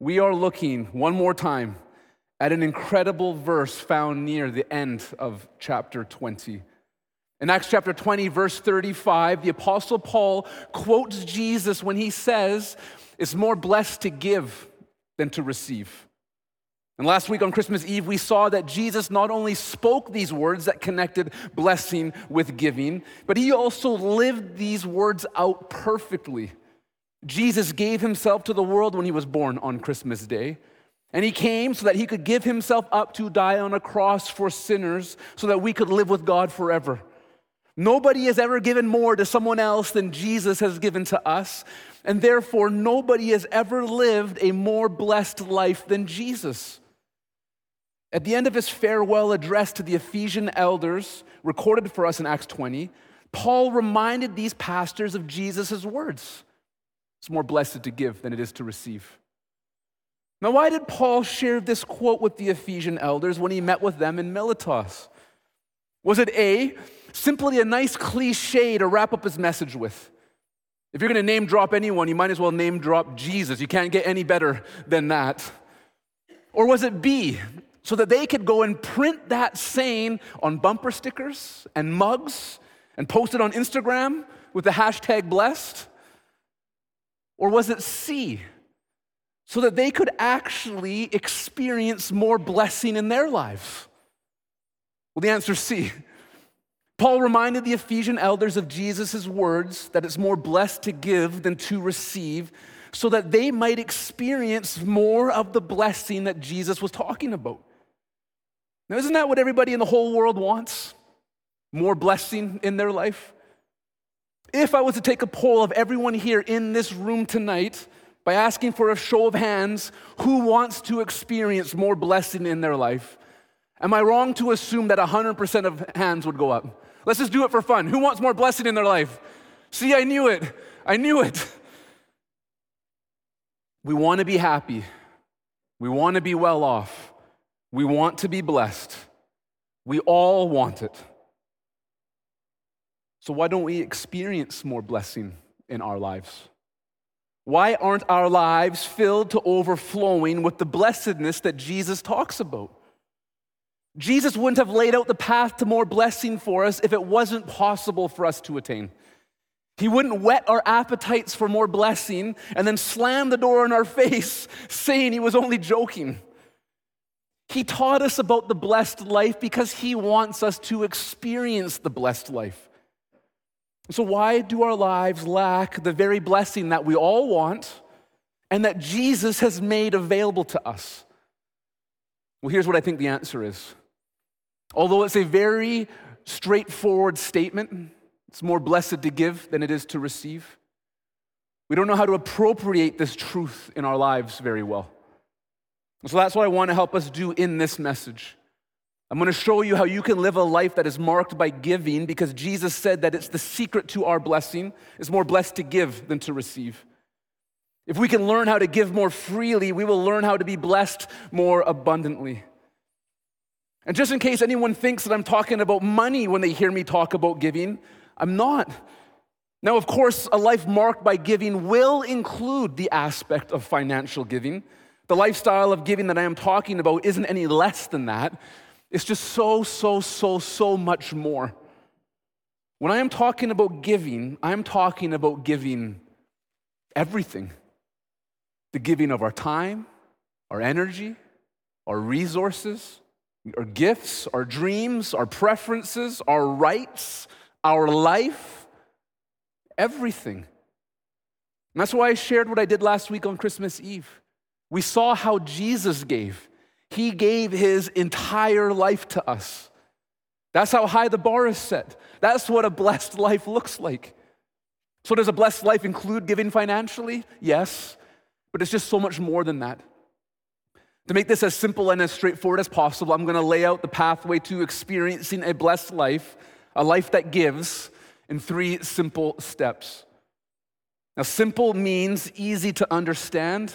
we are looking one more time at an incredible verse found near the end of chapter 20. In Acts chapter 20, verse 35, the Apostle Paul quotes Jesus when he says, It's more blessed to give than to receive. And last week on Christmas Eve, we saw that Jesus not only spoke these words that connected blessing with giving, but he also lived these words out perfectly. Jesus gave himself to the world when he was born on Christmas Day. And he came so that he could give himself up to die on a cross for sinners so that we could live with God forever. Nobody has ever given more to someone else than Jesus has given to us. And therefore, nobody has ever lived a more blessed life than Jesus. At the end of his farewell address to the Ephesian elders, recorded for us in Acts 20, Paul reminded these pastors of Jesus' words It's more blessed to give than it is to receive. Now, why did Paul share this quote with the Ephesian elders when he met with them in Miletus? Was it A, simply a nice cliche to wrap up his message with? If you're going to name drop anyone, you might as well name drop Jesus. You can't get any better than that. Or was it B, so that they could go and print that saying on bumper stickers and mugs and post it on Instagram with the hashtag blessed? Or was it C? So that they could actually experience more blessing in their lives? Well, the answer is C. Paul reminded the Ephesian elders of Jesus' words that it's more blessed to give than to receive, so that they might experience more of the blessing that Jesus was talking about. Now, isn't that what everybody in the whole world wants? More blessing in their life? If I was to take a poll of everyone here in this room tonight by asking for a show of hands, who wants to experience more blessing in their life? Am I wrong to assume that 100% of hands would go up? Let's just do it for fun. Who wants more blessing in their life? See, I knew it. I knew it. We want to be happy. We want to be well off. We want to be blessed. We all want it. So, why don't we experience more blessing in our lives? Why aren't our lives filled to overflowing with the blessedness that Jesus talks about? Jesus wouldn't have laid out the path to more blessing for us if it wasn't possible for us to attain. He wouldn't whet our appetites for more blessing and then slam the door in our face saying he was only joking. He taught us about the blessed life because He wants us to experience the blessed life. So, why do our lives lack the very blessing that we all want and that Jesus has made available to us? Well, here's what I think the answer is. Although it's a very straightforward statement, it's more blessed to give than it is to receive. We don't know how to appropriate this truth in our lives very well. So that's what I want to help us do in this message. I'm going to show you how you can live a life that is marked by giving because Jesus said that it's the secret to our blessing. It's more blessed to give than to receive. If we can learn how to give more freely, we will learn how to be blessed more abundantly. And just in case anyone thinks that I'm talking about money when they hear me talk about giving, I'm not. Now, of course, a life marked by giving will include the aspect of financial giving. The lifestyle of giving that I am talking about isn't any less than that. It's just so, so, so, so much more. When I am talking about giving, I'm talking about giving everything the giving of our time, our energy, our resources, our gifts, our dreams, our preferences, our rights, our life, everything. And that's why I shared what I did last week on Christmas Eve. We saw how Jesus gave. He gave his entire life to us. That's how high the bar is set. That's what a blessed life looks like. So, does a blessed life include giving financially? Yes, but it's just so much more than that. To make this as simple and as straightforward as possible, I'm going to lay out the pathway to experiencing a blessed life, a life that gives, in three simple steps. Now, simple means easy to understand,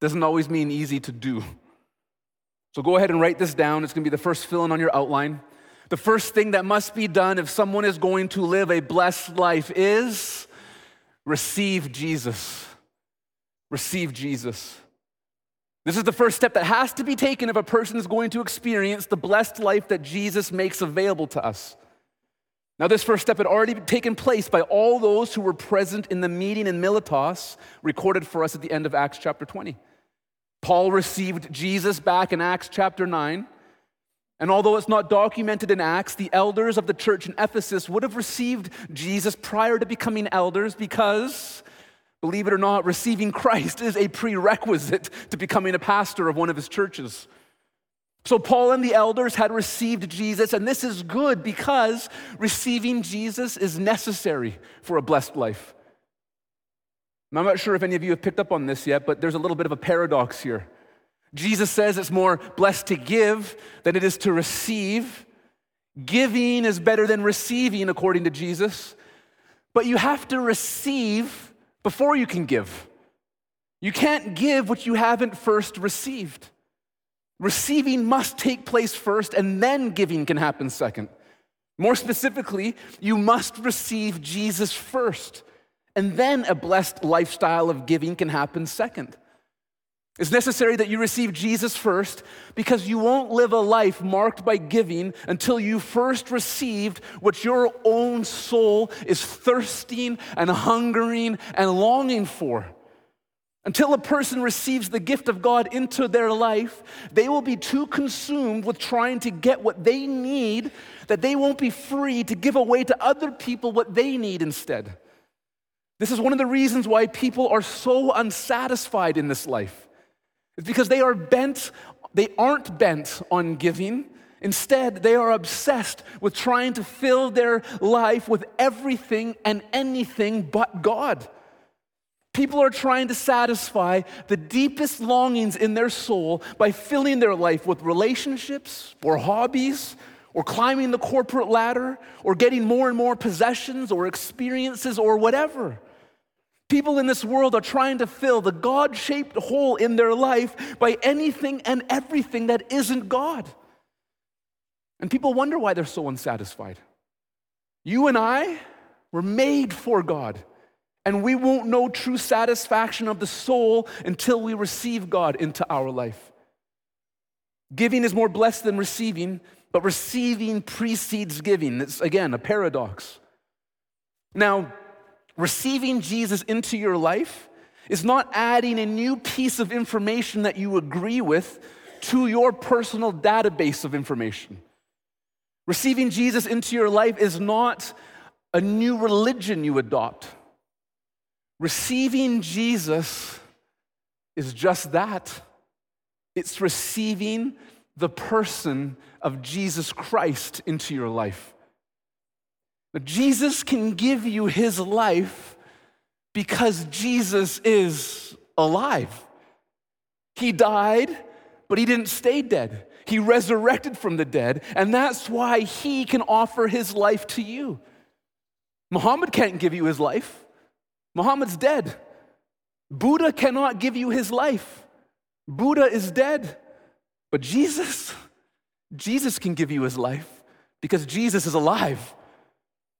doesn't always mean easy to do. So go ahead and write this down. It's going to be the first fill in on your outline. The first thing that must be done if someone is going to live a blessed life is receive Jesus. Receive Jesus. This is the first step that has to be taken if a person is going to experience the blessed life that Jesus makes available to us. Now, this first step had already taken place by all those who were present in the meeting in Miletus, recorded for us at the end of Acts chapter 20. Paul received Jesus back in Acts chapter 9. And although it's not documented in Acts, the elders of the church in Ephesus would have received Jesus prior to becoming elders because, believe it or not, receiving Christ is a prerequisite to becoming a pastor of one of his churches. So, Paul and the elders had received Jesus, and this is good because receiving Jesus is necessary for a blessed life. I'm not sure if any of you have picked up on this yet, but there's a little bit of a paradox here. Jesus says it's more blessed to give than it is to receive. Giving is better than receiving, according to Jesus. But you have to receive before you can give. You can't give what you haven't first received. Receiving must take place first, and then giving can happen second. More specifically, you must receive Jesus first, and then a blessed lifestyle of giving can happen second. It's necessary that you receive Jesus first because you won't live a life marked by giving until you first received what your own soul is thirsting and hungering and longing for. Until a person receives the gift of God into their life, they will be too consumed with trying to get what they need that they won't be free to give away to other people what they need instead. This is one of the reasons why people are so unsatisfied in this life. It's because they are bent, they aren't bent on giving. Instead, they are obsessed with trying to fill their life with everything and anything but God. People are trying to satisfy the deepest longings in their soul by filling their life with relationships or hobbies or climbing the corporate ladder or getting more and more possessions or experiences or whatever. People in this world are trying to fill the God shaped hole in their life by anything and everything that isn't God. And people wonder why they're so unsatisfied. You and I were made for God. And we won't know true satisfaction of the soul until we receive God into our life. Giving is more blessed than receiving, but receiving precedes giving. It's again a paradox. Now, receiving Jesus into your life is not adding a new piece of information that you agree with to your personal database of information. Receiving Jesus into your life is not a new religion you adopt. Receiving Jesus is just that it's receiving the person of Jesus Christ into your life. Now, Jesus can give you his life because Jesus is alive. He died, but he didn't stay dead. He resurrected from the dead, and that's why he can offer his life to you. Muhammad can't give you his life. Muhammad's dead. Buddha cannot give you his life. Buddha is dead. But Jesus, Jesus can give you his life because Jesus is alive.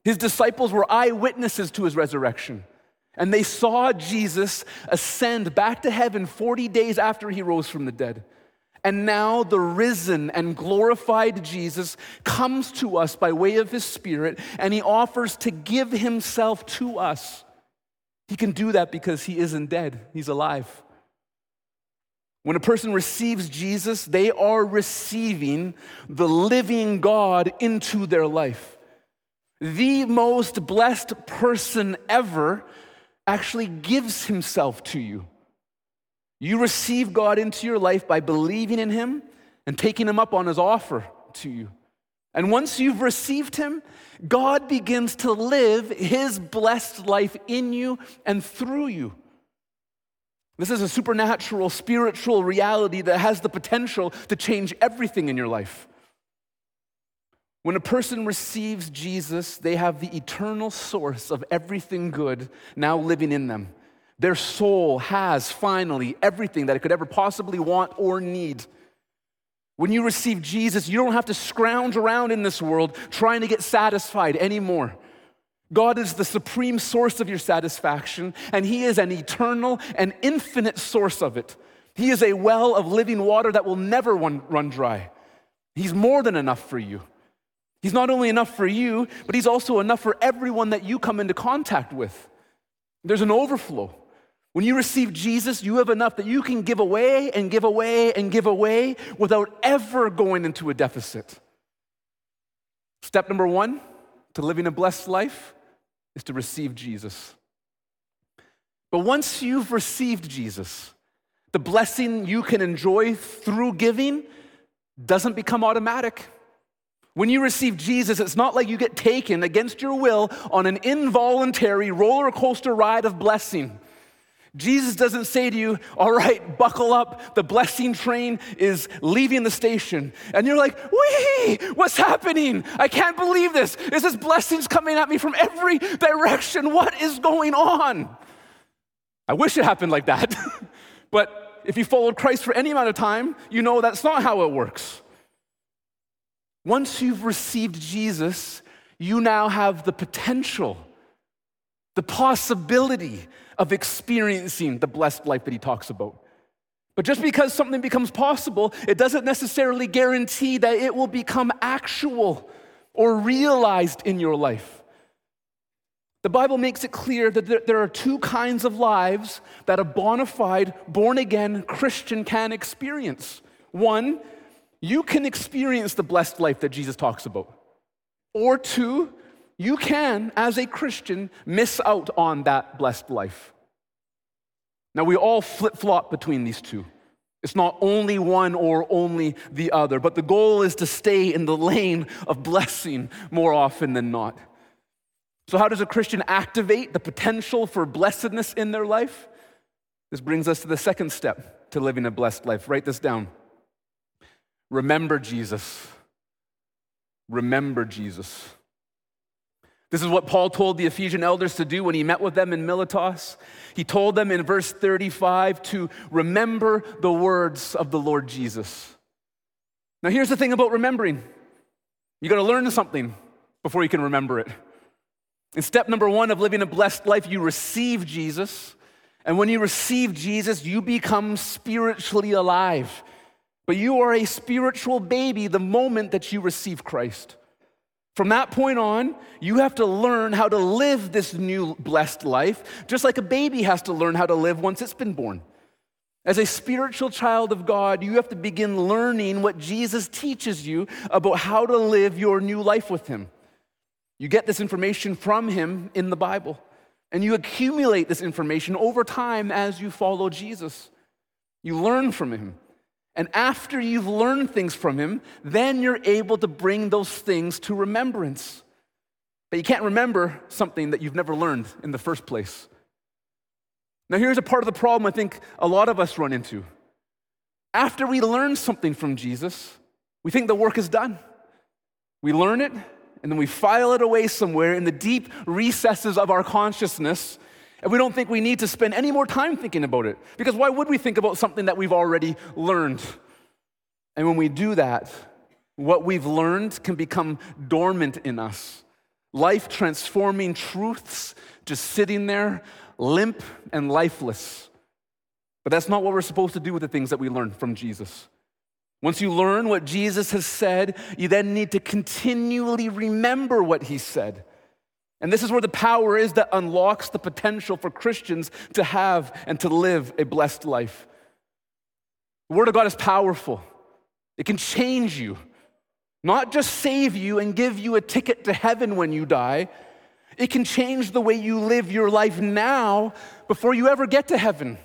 His disciples were eyewitnesses to his resurrection. And they saw Jesus ascend back to heaven 40 days after he rose from the dead. And now the risen and glorified Jesus comes to us by way of his Spirit, and he offers to give himself to us. He can do that because he isn't dead, he's alive. When a person receives Jesus, they are receiving the living God into their life. The most blessed person ever actually gives himself to you. You receive God into your life by believing in him and taking him up on his offer to you. And once you've received him, God begins to live his blessed life in you and through you. This is a supernatural, spiritual reality that has the potential to change everything in your life. When a person receives Jesus, they have the eternal source of everything good now living in them. Their soul has finally everything that it could ever possibly want or need. When you receive Jesus, you don't have to scrounge around in this world trying to get satisfied anymore. God is the supreme source of your satisfaction, and He is an eternal and infinite source of it. He is a well of living water that will never run, dry. He's more than enough for you. He's not only enough for you, but He's also enough for everyone that you come into contact with. There's an overflow. When you receive Jesus, you have enough that you can give away and give away and give away without ever going into a deficit. Step number one to living a blessed life is to receive Jesus. But once you've received Jesus, the blessing you can enjoy through giving doesn't become automatic. When you receive Jesus, it's not like you get taken against your will on an involuntary roller coaster ride of blessing. Jesus doesn't say to you, All right, buckle up, the blessing train is leaving the station. And you're like, Wee, what's happening? I can't believe this. Is this blessings coming at me from every direction? What is going on? I wish it happened like that. but if you followed Christ for any amount of time, you know that's not how it works. Once you've received Jesus, you now have the potential, the possibility of experiencing the blessed life that he talks about. But just because something becomes possible, it doesn't necessarily guarantee that it will become actual or realized in your life. The Bible makes it clear that there are two kinds of lives that a bona fide, born again Christian can experience. One you can experience the blessed life that Jesus talks about. Or two, you can, as a Christian, miss out on that blessed life. Now, we all flip flop between these two. It's not only one or only the other, but the goal is to stay in the lane of blessing more often than not. So, how does a Christian activate the potential for blessedness in their life? This brings us to the second step to living a blessed life. Write this down. Remember Jesus. Remember Jesus. This is what Paul told the Ephesian elders to do when he met with them in Miletus. He told them in verse 35 to remember the words of the Lord Jesus. Now, here's the thing about remembering you got to learn something before you can remember it. In step number one of living a blessed life, you receive Jesus. And when you receive Jesus, you become spiritually alive. But you are a spiritual baby the moment that you receive Christ. From that point on, you have to learn how to live this new blessed life, just like a baby has to learn how to live once it's been born. As a spiritual child of God, you have to begin learning what Jesus teaches you about how to live your new life with Him. You get this information from Him in the Bible, and you accumulate this information over time as you follow Jesus. You learn from Him. And after you've learned things from him, then you're able to bring those things to remembrance. But you can't remember something that you've never learned in the first place. Now, here's a part of the problem I think a lot of us run into. After we learn something from Jesus, we think the work is done. We learn it, and then we file it away somewhere in the deep recesses of our consciousness and we don't think we need to spend any more time thinking about it. Because why would we think about something that we've already learned? And when we do that, what we've learned can become dormant in us. Life transforming truths just sitting there, limp and lifeless. But that's not what we're supposed to do with the things that we learn from Jesus. Once you learn what Jesus has said, you then need to continually remember what he said. And this is where the power is that unlocks the potential for Christians to have and to live a blessed life. The Word of God is powerful, it can change you, not just save you and give you a ticket to heaven when you die. It can change the way you live your life now before you ever get to heaven.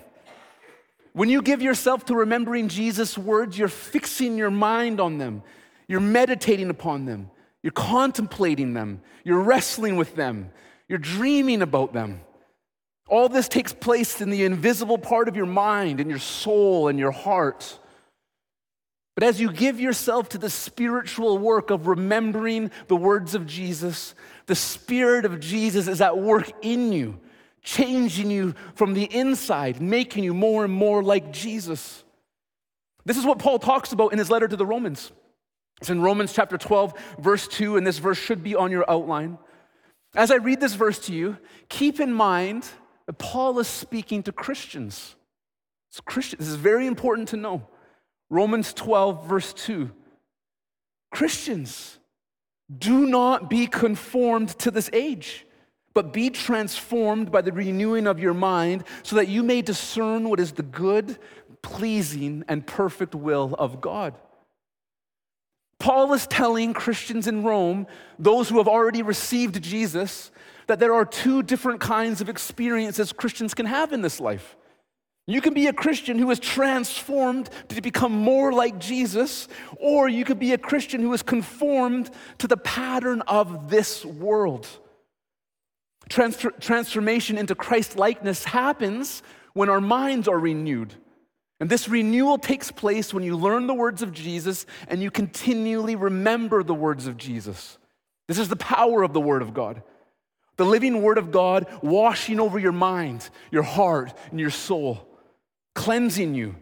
When you give yourself to remembering Jesus' words, you're fixing your mind on them, you're meditating upon them. You're contemplating them, you're wrestling with them, you're dreaming about them. All this takes place in the invisible part of your mind and your soul and your heart. But as you give yourself to the spiritual work of remembering the words of Jesus, the Spirit of Jesus is at work in you, changing you from the inside, making you more and more like Jesus. This is what Paul talks about in his letter to the Romans. It's in Romans chapter 12, verse 2, and this verse should be on your outline. As I read this verse to you, keep in mind that Paul is speaking to Christians. So Christian, this is very important to know. Romans 12, verse 2. Christians, do not be conformed to this age, but be transformed by the renewing of your mind, so that you may discern what is the good, pleasing, and perfect will of God. Paul is telling Christians in Rome, those who have already received Jesus, that there are two different kinds of experiences Christians can have in this life. You can be a Christian who is transformed to become more like Jesus, or you could be a Christian who is conformed to the pattern of this world. Transfer- transformation into Christ likeness happens when our minds are renewed. And this renewal takes place when you learn the words of Jesus and you continually remember the words of Jesus. This is the power of the Word of God. The living Word of God washing over your mind, your heart, and your soul cleansing you,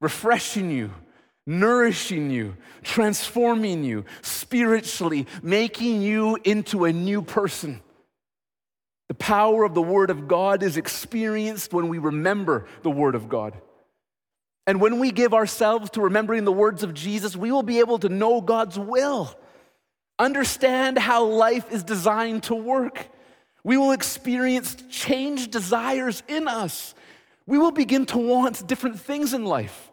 refreshing you, nourishing you, transforming you spiritually, making you into a new person. The power of the Word of God is experienced when we remember the Word of God. And when we give ourselves to remembering the words of Jesus, we will be able to know God's will, understand how life is designed to work. We will experience changed desires in us we will begin to want different things in life.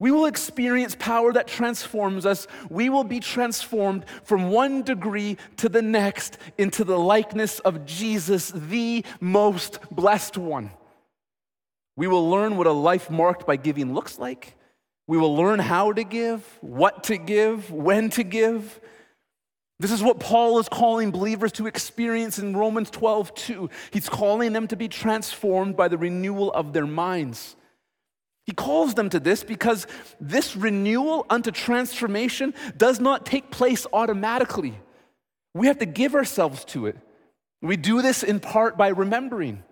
We will experience power that transforms us. We will be transformed from one degree to the next into the likeness of Jesus, the most blessed one. We will learn what a life marked by giving looks like. We will learn how to give, what to give, when to give. This is what Paul is calling believers to experience in Romans 12, 2. He's calling them to be transformed by the renewal of their minds. He calls them to this because this renewal unto transformation does not take place automatically. We have to give ourselves to it. We do this in part by remembering.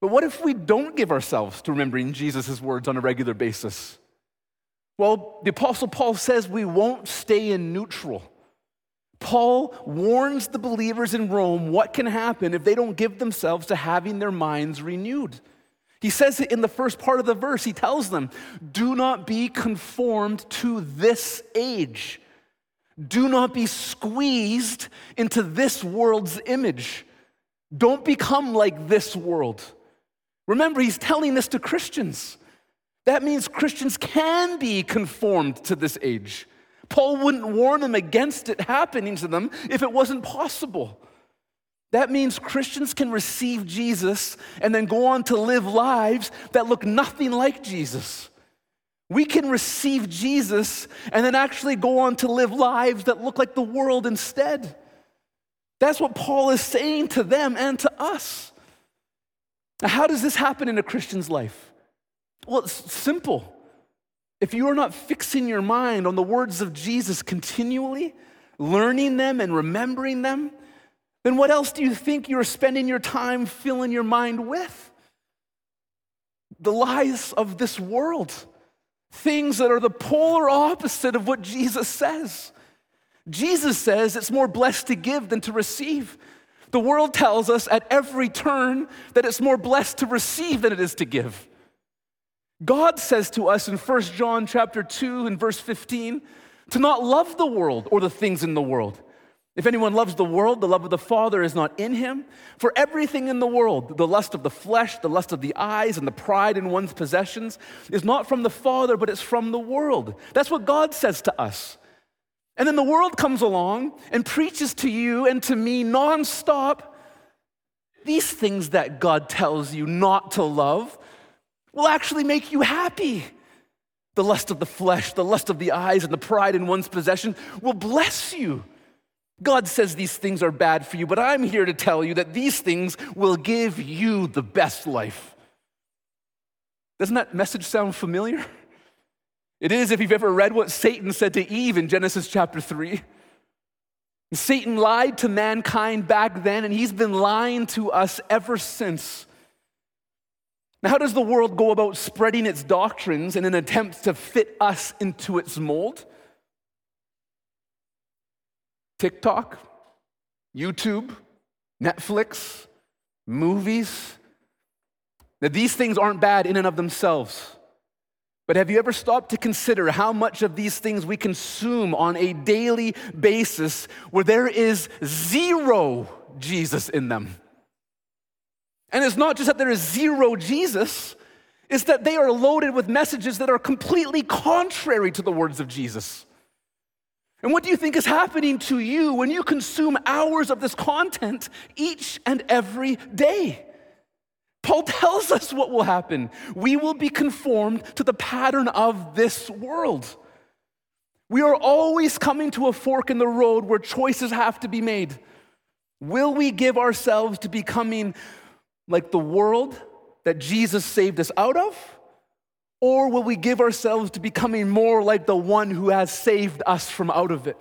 But what if we don't give ourselves to remembering Jesus' words on a regular basis? Well, the Apostle Paul says we won't stay in neutral. Paul warns the believers in Rome what can happen if they don't give themselves to having their minds renewed. He says it in the first part of the verse. He tells them, Do not be conformed to this age. Do not be squeezed into this world's image. Don't become like this world. Remember, he's telling this to Christians. That means Christians can be conformed to this age. Paul wouldn't warn them against it happening to them if it wasn't possible. That means Christians can receive Jesus and then go on to live lives that look nothing like Jesus. We can receive Jesus and then actually go on to live lives that look like the world instead. That's what Paul is saying to them and to us. Now, how does this happen in a Christian's life? Well, it's simple. If you are not fixing your mind on the words of Jesus continually, learning them and remembering them, then what else do you think you're spending your time filling your mind with? The lies of this world, things that are the polar opposite of what Jesus says. Jesus says it's more blessed to give than to receive. The world tells us at every turn that it's more blessed to receive than it is to give. God says to us in 1 John chapter 2 and verse 15 to not love the world or the things in the world. If anyone loves the world, the love of the Father is not in him. For everything in the world, the lust of the flesh, the lust of the eyes, and the pride in one's possessions, is not from the Father, but it's from the world. That's what God says to us. And then the world comes along and preaches to you and to me nonstop these things that God tells you not to love will actually make you happy. The lust of the flesh, the lust of the eyes, and the pride in one's possession will bless you. God says these things are bad for you, but I'm here to tell you that these things will give you the best life. Doesn't that message sound familiar? It is if you've ever read what Satan said to Eve in Genesis chapter 3. Satan lied to mankind back then, and he's been lying to us ever since. Now, how does the world go about spreading its doctrines in an attempt to fit us into its mold? TikTok, YouTube, Netflix, movies. Now, these things aren't bad in and of themselves. But have you ever stopped to consider how much of these things we consume on a daily basis where there is zero Jesus in them? And it's not just that there is zero Jesus, it's that they are loaded with messages that are completely contrary to the words of Jesus. And what do you think is happening to you when you consume hours of this content each and every day? Paul tells us what will happen. We will be conformed to the pattern of this world. We are always coming to a fork in the road where choices have to be made. Will we give ourselves to becoming like the world that Jesus saved us out of? Or will we give ourselves to becoming more like the one who has saved us from out of it?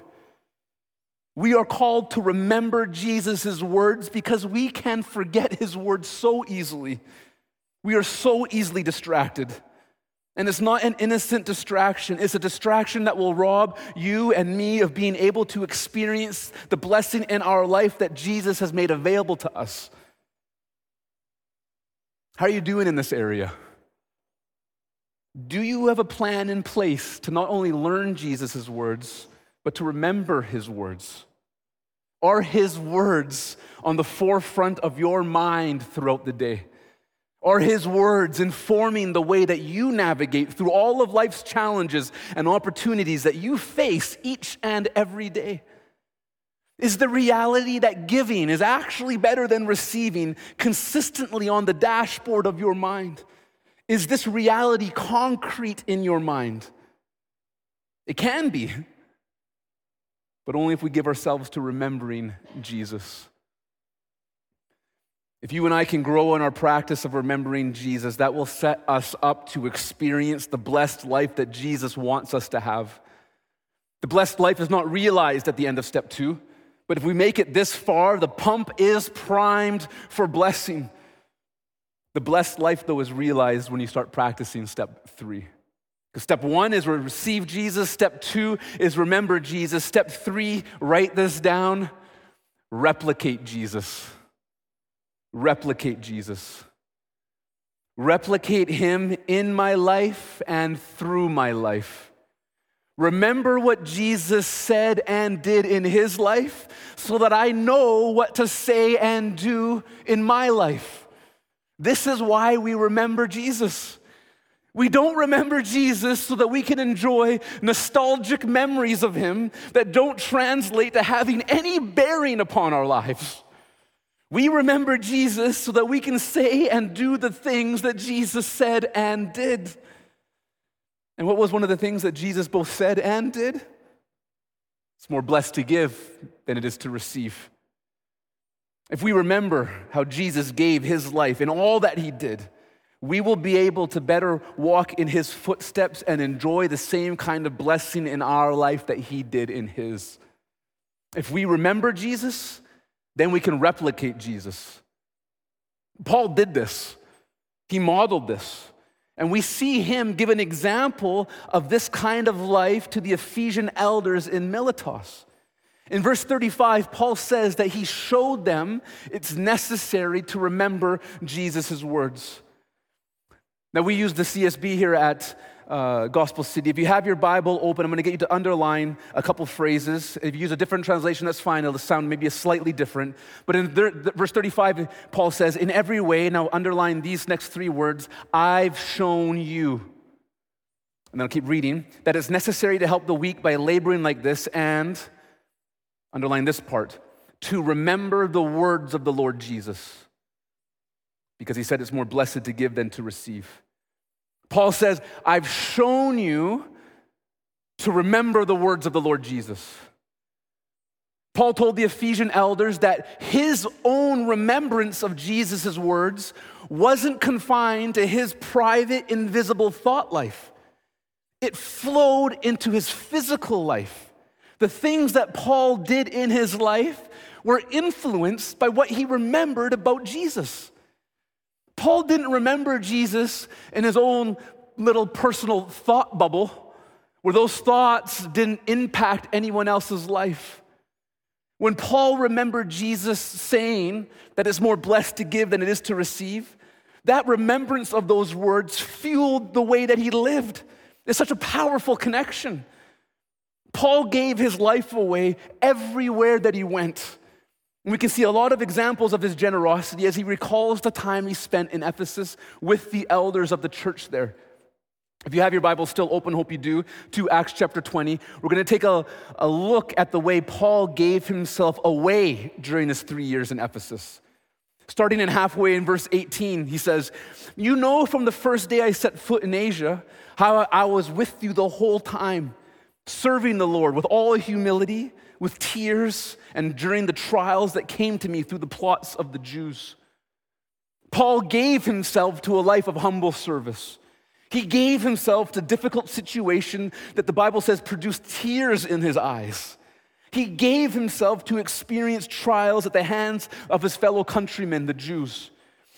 We are called to remember Jesus' words because we can forget his words so easily. We are so easily distracted. And it's not an innocent distraction, it's a distraction that will rob you and me of being able to experience the blessing in our life that Jesus has made available to us. How are you doing in this area? Do you have a plan in place to not only learn Jesus' words, but to remember his words? Are his words on the forefront of your mind throughout the day? Are his words informing the way that you navigate through all of life's challenges and opportunities that you face each and every day? Is the reality that giving is actually better than receiving consistently on the dashboard of your mind? Is this reality concrete in your mind? It can be, but only if we give ourselves to remembering Jesus. If you and I can grow in our practice of remembering Jesus, that will set us up to experience the blessed life that Jesus wants us to have. The blessed life is not realized at the end of step two, but if we make it this far, the pump is primed for blessing. The blessed life, though, is realized when you start practicing step three. Step one is receive Jesus, step two is remember Jesus, step three, write this down, replicate Jesus. Replicate Jesus. Replicate him in my life and through my life. Remember what Jesus said and did in his life so that I know what to say and do in my life. This is why we remember Jesus. We don't remember Jesus so that we can enjoy nostalgic memories of him that don't translate to having any bearing upon our lives. We remember Jesus so that we can say and do the things that Jesus said and did. And what was one of the things that Jesus both said and did? It's more blessed to give than it is to receive. If we remember how Jesus gave his life and all that he did, we will be able to better walk in his footsteps and enjoy the same kind of blessing in our life that he did in his. If we remember Jesus, then we can replicate Jesus. Paul did this, he modeled this. And we see him give an example of this kind of life to the Ephesian elders in Miletus. In verse 35, Paul says that he showed them it's necessary to remember Jesus' words. Now, we use the CSB here at uh, Gospel City. If you have your Bible open, I'm going to get you to underline a couple phrases. If you use a different translation, that's fine. It'll sound maybe a slightly different. But in verse 35, Paul says, In every way, now underline these next three words I've shown you. And then I'll keep reading that it's necessary to help the weak by laboring like this and Underline this part to remember the words of the Lord Jesus, because he said it's more blessed to give than to receive. Paul says, I've shown you to remember the words of the Lord Jesus. Paul told the Ephesian elders that his own remembrance of Jesus' words wasn't confined to his private, invisible thought life. It flowed into his physical life. The things that Paul did in his life were influenced by what he remembered about Jesus. Paul didn't remember Jesus in his own little personal thought bubble where those thoughts didn't impact anyone else's life. When Paul remembered Jesus saying that it's more blessed to give than it is to receive, that remembrance of those words fueled the way that he lived. It's such a powerful connection. Paul gave his life away everywhere that he went. We can see a lot of examples of his generosity as he recalls the time he spent in Ephesus with the elders of the church there. If you have your Bible still open, hope you do, to Acts chapter 20, we're going to take a, a look at the way Paul gave himself away during his three years in Ephesus. Starting in halfway in verse 18, he says, You know from the first day I set foot in Asia how I was with you the whole time, serving the Lord with all humility, with tears, and during the trials that came to me through the plots of the Jews. Paul gave himself to a life of humble service. He gave himself to difficult situation that the Bible says produced tears in his eyes. He gave himself to experience trials at the hands of his fellow countrymen, the Jews.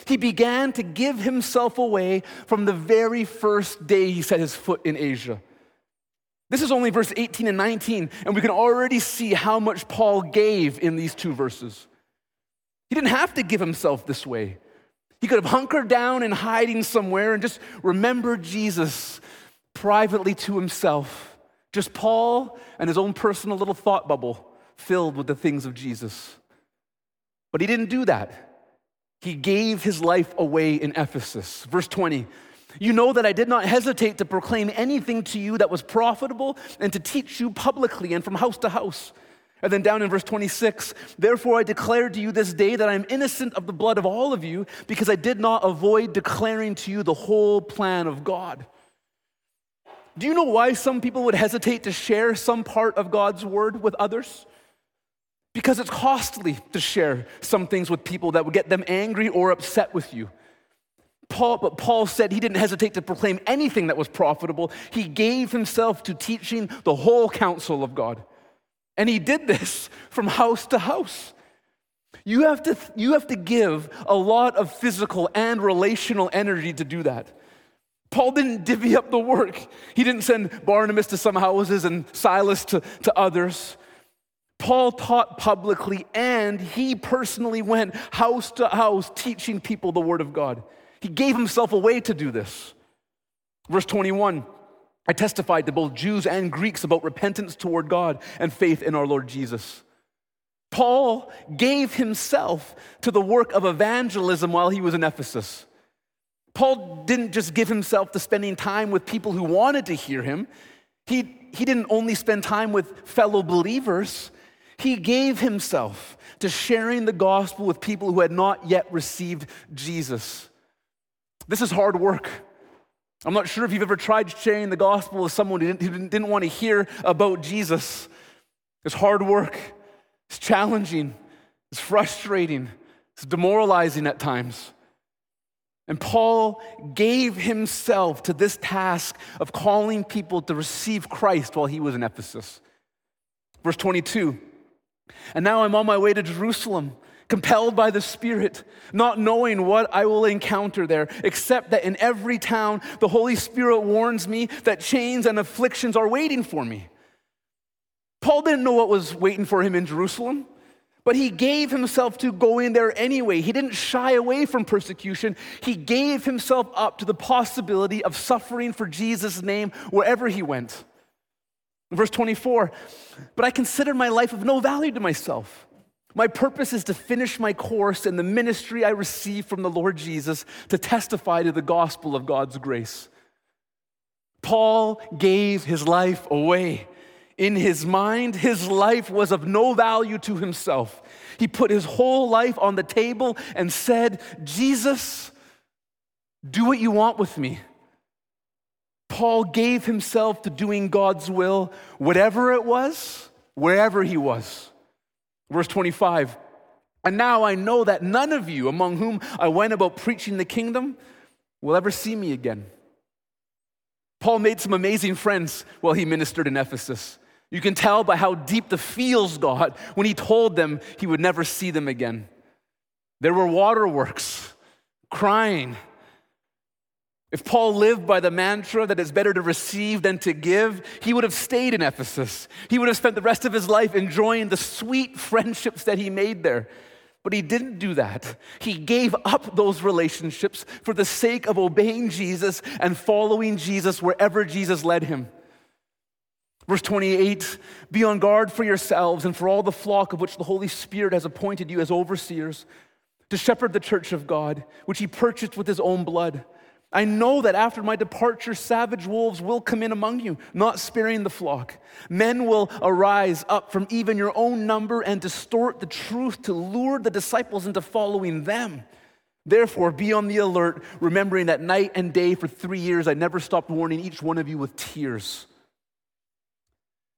He began to give himself away from the very first day he set his foot in Asia. This is only verse 18 and 19, and we can already see how much Paul gave in these two verses. He didn't have to give himself this way. He could have hunkered down and hiding somewhere and just remembered Jesus privately to himself. Just Paul and his own personal little thought bubble filled with the things of Jesus. But he didn't do that. He gave his life away in Ephesus. Verse 20 You know that I did not hesitate to proclaim anything to you that was profitable and to teach you publicly and from house to house and then down in verse 26, therefore I declare to you this day that I am innocent of the blood of all of you because I did not avoid declaring to you the whole plan of God. Do you know why some people would hesitate to share some part of God's word with others? Because it's costly to share some things with people that would get them angry or upset with you. Paul, but Paul said he didn't hesitate to proclaim anything that was profitable. He gave himself to teaching the whole counsel of God. And he did this from house to house. You have to, you have to give a lot of physical and relational energy to do that. Paul didn't divvy up the work. He didn't send Barnabas to some houses and Silas to, to others. Paul taught publicly and he personally went house to house teaching people the word of God. He gave himself away to do this. Verse 21 I testified to both Jews and Greeks about repentance toward God and faith in our Lord Jesus. Paul gave himself to the work of evangelism while he was in Ephesus. Paul didn't just give himself to spending time with people who wanted to hear him. He, he didn't only spend time with fellow believers, he gave himself to sharing the gospel with people who had not yet received Jesus. This is hard work. I'm not sure if you've ever tried sharing the gospel with someone who didn't, who didn't want to hear about Jesus. It's hard work, it's challenging, it's frustrating, it's demoralizing at times. And Paul gave himself to this task of calling people to receive Christ while he was in Ephesus. Verse 22 And now I'm on my way to Jerusalem compelled by the Spirit, not knowing what I will encounter there, except that in every town the Holy Spirit warns me that chains and afflictions are waiting for me. Paul didn't know what was waiting for him in Jerusalem, but he gave himself to go in there anyway. He didn't shy away from persecution. He gave himself up to the possibility of suffering for Jesus' name wherever he went. Verse 24, but I consider my life of no value to myself my purpose is to finish my course and the ministry I receive from the Lord Jesus to testify to the gospel of God's grace. Paul gave his life away. In his mind, his life was of no value to himself. He put his whole life on the table and said, Jesus, do what you want with me. Paul gave himself to doing God's will, whatever it was, wherever he was. Verse 25, and now I know that none of you among whom I went about preaching the kingdom will ever see me again. Paul made some amazing friends while he ministered in Ephesus. You can tell by how deep the feels got when he told them he would never see them again. There were waterworks, crying, if Paul lived by the mantra that it's better to receive than to give, he would have stayed in Ephesus. He would have spent the rest of his life enjoying the sweet friendships that he made there. But he didn't do that. He gave up those relationships for the sake of obeying Jesus and following Jesus wherever Jesus led him. Verse 28 Be on guard for yourselves and for all the flock of which the Holy Spirit has appointed you as overseers to shepherd the church of God, which he purchased with his own blood. I know that after my departure, savage wolves will come in among you, not sparing the flock. Men will arise up from even your own number and distort the truth to lure the disciples into following them. Therefore, be on the alert, remembering that night and day for three years I never stopped warning each one of you with tears.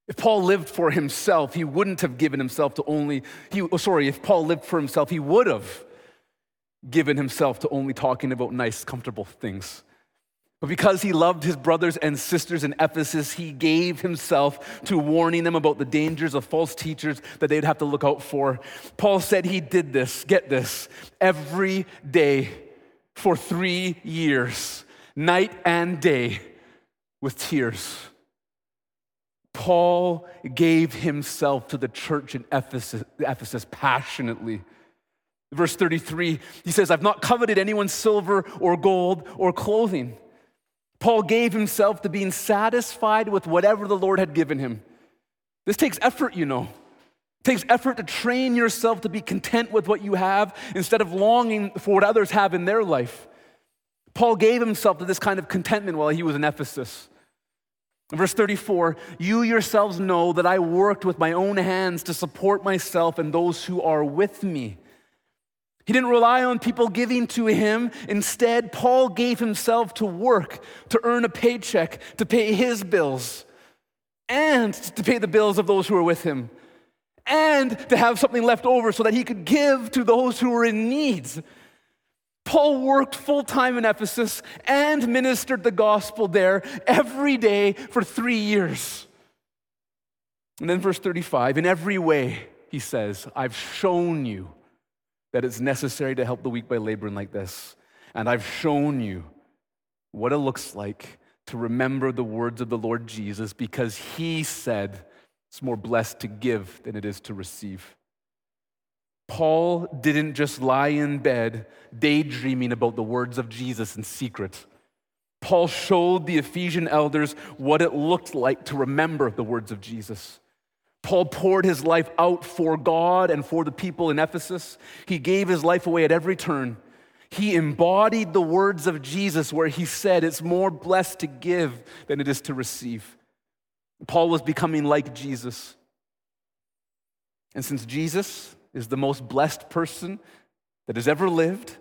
If Paul lived for himself, he wouldn't have given himself to only, he, oh, sorry, if Paul lived for himself, he would have given himself to only talking about nice, comfortable things. But because he loved his brothers and sisters in Ephesus, he gave himself to warning them about the dangers of false teachers that they'd have to look out for. Paul said he did this, get this, every day for three years, night and day, with tears. Paul gave himself to the church in Ephesus, Ephesus passionately. Verse 33, he says, I've not coveted anyone's silver or gold or clothing. Paul gave himself to being satisfied with whatever the Lord had given him. This takes effort, you know. It takes effort to train yourself to be content with what you have instead of longing for what others have in their life. Paul gave himself to this kind of contentment while he was in Ephesus. Verse 34 You yourselves know that I worked with my own hands to support myself and those who are with me. He didn't rely on people giving to him. Instead, Paul gave himself to work, to earn a paycheck, to pay his bills, and to pay the bills of those who were with him, and to have something left over so that he could give to those who were in need. Paul worked full time in Ephesus and ministered the gospel there every day for three years. And then, verse 35 in every way, he says, I've shown you that it's necessary to help the weak by laboring like this. And I've shown you what it looks like to remember the words of the Lord Jesus because he said it's more blessed to give than it is to receive. Paul didn't just lie in bed daydreaming about the words of Jesus in secret. Paul showed the Ephesian elders what it looked like to remember the words of Jesus. Paul poured his life out for God and for the people in Ephesus. He gave his life away at every turn. He embodied the words of Jesus where he said, It's more blessed to give than it is to receive. Paul was becoming like Jesus. And since Jesus is the most blessed person that has ever lived,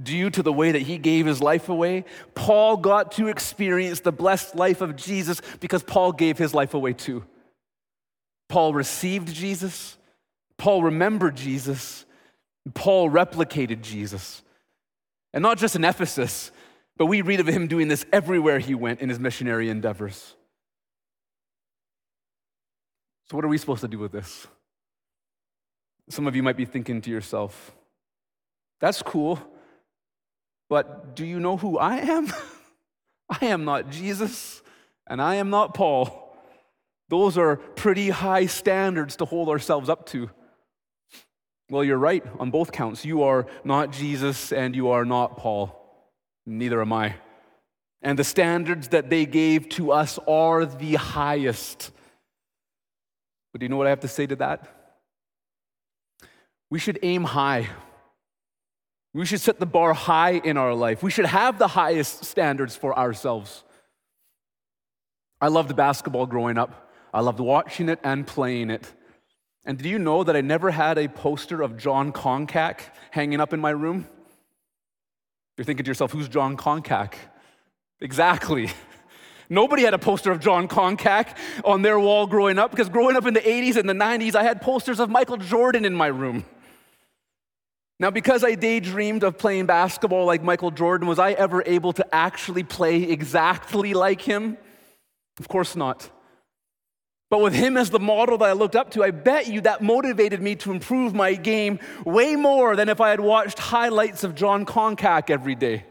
due to the way that he gave his life away, Paul got to experience the blessed life of Jesus because Paul gave his life away too. Paul received Jesus, Paul remembered Jesus, Paul replicated Jesus. And not just in Ephesus, but we read of him doing this everywhere he went in his missionary endeavors. So, what are we supposed to do with this? Some of you might be thinking to yourself, that's cool, but do you know who I am? I am not Jesus, and I am not Paul. Those are pretty high standards to hold ourselves up to. Well, you're right on both counts. You are not Jesus and you are not Paul. Neither am I. And the standards that they gave to us are the highest. But do you know what I have to say to that? We should aim high. We should set the bar high in our life. We should have the highest standards for ourselves. I loved basketball growing up. I loved watching it and playing it. And do you know that I never had a poster of Jon Koncak hanging up in my room? You're thinking to yourself, who's Jon Koncak? Exactly. Nobody had a poster of Jon Koncak on their wall growing up because growing up in the 80s and the 90s, I had posters of Michael Jordan in my room. Now, because I daydreamed of playing basketball like Michael Jordan, was I ever able to actually play exactly like him? Of course not. But with him as the model that I looked up to, I bet you that motivated me to improve my game way more than if I had watched highlights of Jon Koncak every day.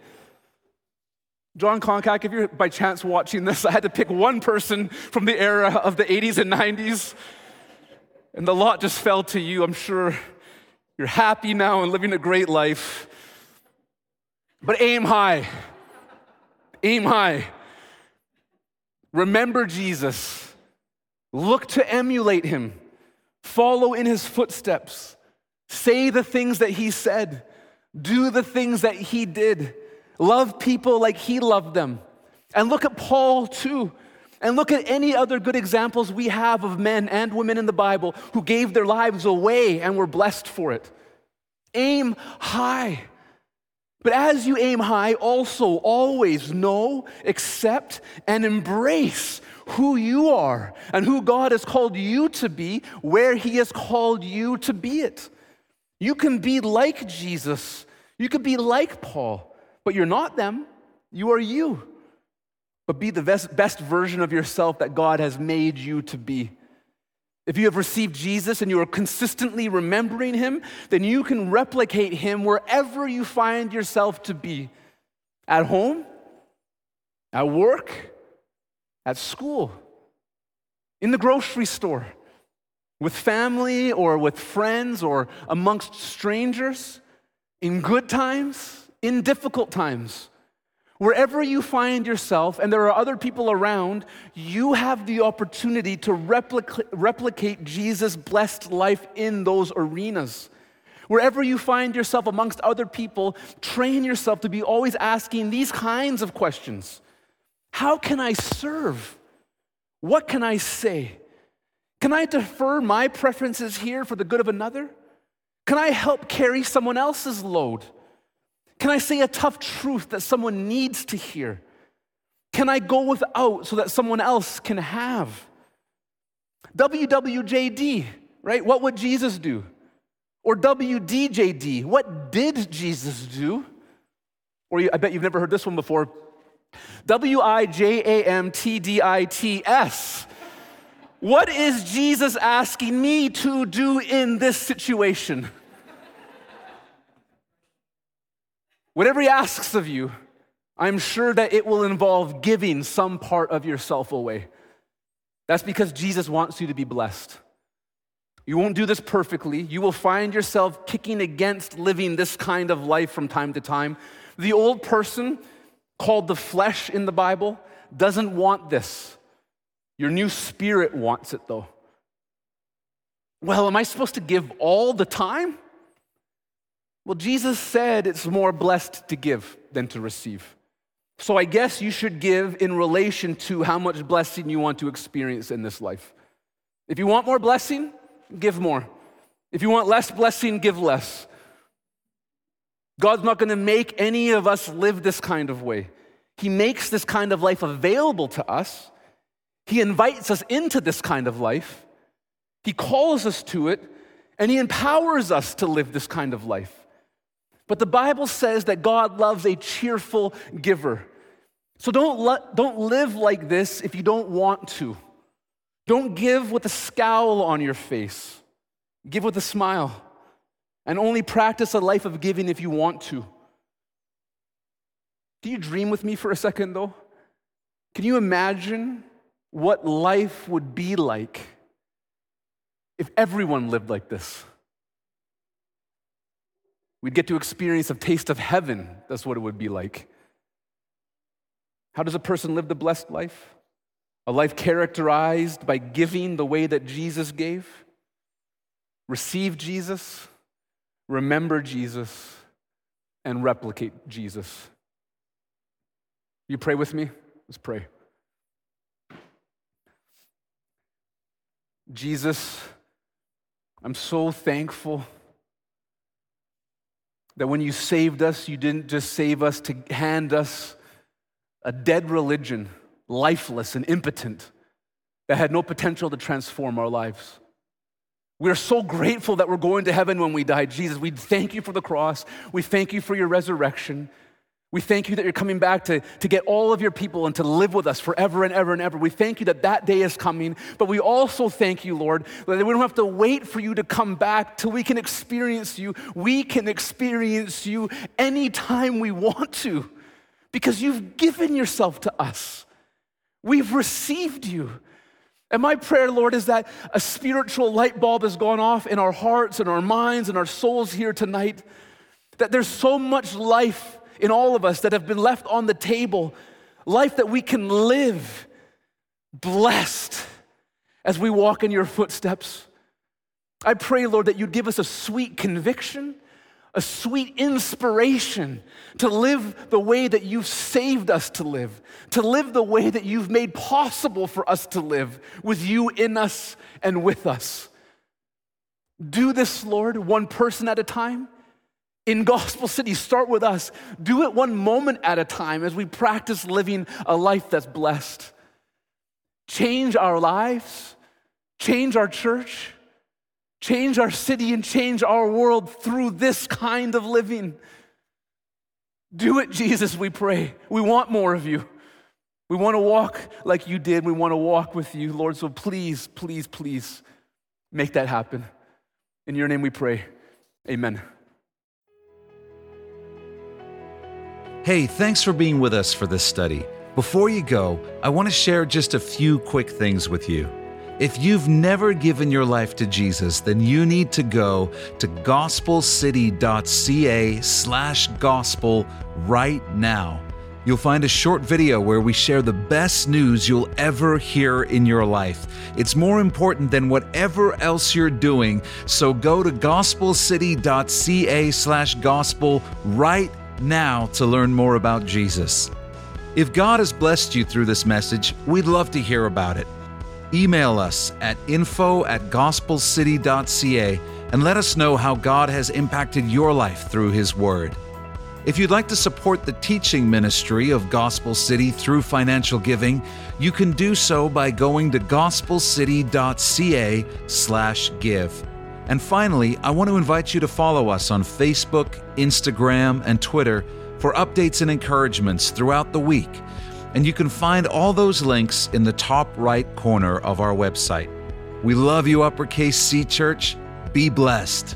Jon Koncak, if you're by chance watching this, I had to pick one person from the era of the 80s and 90s, and the lot just fell to you. I'm sure You're happy now and living a great life. But aim high. Aim high. Remember Jesus. Look to emulate him. Follow in his footsteps. Say the things that he said. Do the things that he did. Love people like he loved them. And look at Paul too. And look at any other good examples we have of men and women in the Bible who gave their lives away and were blessed for it. Aim high. But as you aim high, also always know, accept, and embrace who you are and who God has called you to be, where He has called you to be it. You can be like Jesus, you can be like Paul, but you're not them. You are you but be the best, best version of yourself that God has made you to be. If you have received Jesus and you are consistently remembering him, then you can replicate him wherever you find yourself to be at home, at work, at school, in the grocery store, with family or with friends or amongst strangers, in good times, in difficult times. Wherever you find yourself and there are other people around, you have the opportunity to replica- replicate Jesus' blessed life in those arenas. Wherever you find yourself amongst other people, train yourself to be always asking these kinds of questions How can I serve? What can I say? Can I defer my preferences here for the good of another? Can I help carry someone else's load? Can I say a tough truth that someone needs to hear? Can I go without so that someone else can have? WWJD, right? What would Jesus do? Or WDJD, what did Jesus do? Or you, I bet you've never heard this one before. W I J A M T D I T S. What is Jesus asking me to do in this situation? Whatever he asks of you, I'm sure that it will involve giving some part of yourself away. That's because Jesus wants you to be blessed. You won't do this perfectly. You will find yourself kicking against living this kind of life from time to time. The old person, called the flesh in the Bible, doesn't want this. Your new spirit wants it, though. Well, am I supposed to give all the time? Well, Jesus said it's more blessed to give than to receive. So I guess you should give in relation to how much blessing you want to experience in this life. If you want more blessing, give more. If you want less blessing, give less. God's not going to make any of us live this kind of way. He makes this kind of life available to us. He invites us into this kind of life. He calls us to it, and He empowers us to live this kind of life. But the Bible says that God loves a cheerful giver. So don't, don't live like this if you don't want to. Don't give with a scowl on your face. Give with a smile. And only practice a life of giving if you want to. Can you dream with me for a second, though? Can you imagine what life would be like if everyone lived like this? We'd get to experience a taste of heaven. That's what it would be like. How does a person live the blessed life? A life characterized by giving the way that Jesus gave. Receive Jesus, remember Jesus, and replicate Jesus. You pray with me? Let's pray. Jesus, I'm so thankful that when you saved us, you didn't just save us to hand us a dead religion, lifeless and impotent, that had no potential to transform our lives. We're so grateful that we're going to heaven when we die. Jesus, we thank you for the cross. We thank you for your resurrection. We thank you that you're coming back to, to get all of your people and to live with us forever and ever and ever. We thank you that that day is coming, but we also thank you, Lord, that we don't have to wait for you to come back till we can experience you. We can experience you anytime we want to because you've given yourself to us. We've received you. And my prayer, Lord, is that a spiritual light bulb has gone off in our hearts and our minds and our souls here tonight. That there's so much life in all of us that have been left on the table, life that we can live blessed as we walk in your footsteps. I pray, Lord, that you'd give us a sweet conviction, a sweet inspiration to live the way that you've saved us to live, to live the way that you've made possible for us to live with you in us and with us. Do this, Lord, one person at a time. In Gospel City, start with us. Do it one moment at a time as we practice living a life that's blessed. Change our lives, change our church, change our city, and change our world through this kind of living. Do it, Jesus, we pray. We want more of you. We want to walk like you did. We want to walk with you, Lord. So please, please, please make that happen. In your name we pray. Amen. Hey, thanks for being with us for this study. Before you go, I want to share just a few quick things with you. If you've never given your life to Jesus, then you need to go to gospelcity.ca slash gospel right now. You'll find a short video where we share the best news you'll ever hear in your life. It's more important than whatever else you're doing, so go to gospelcity.ca slash gospel right now to learn more about Jesus. If God has blessed you through this message, we'd love to hear about it. Email us at info at gospelcity.ca and let us know how God has impacted your life through His Word. If you'd like to support the teaching ministry of Gospel City through financial giving, you can do so by going to gospelcity.ca/give. And finally, I want to invite you to follow us on Facebook, Instagram, and Twitter for updates and encouragements throughout the week. And you can find all those links in the top right corner of our website. We love you, Uppercase C Church. Be blessed.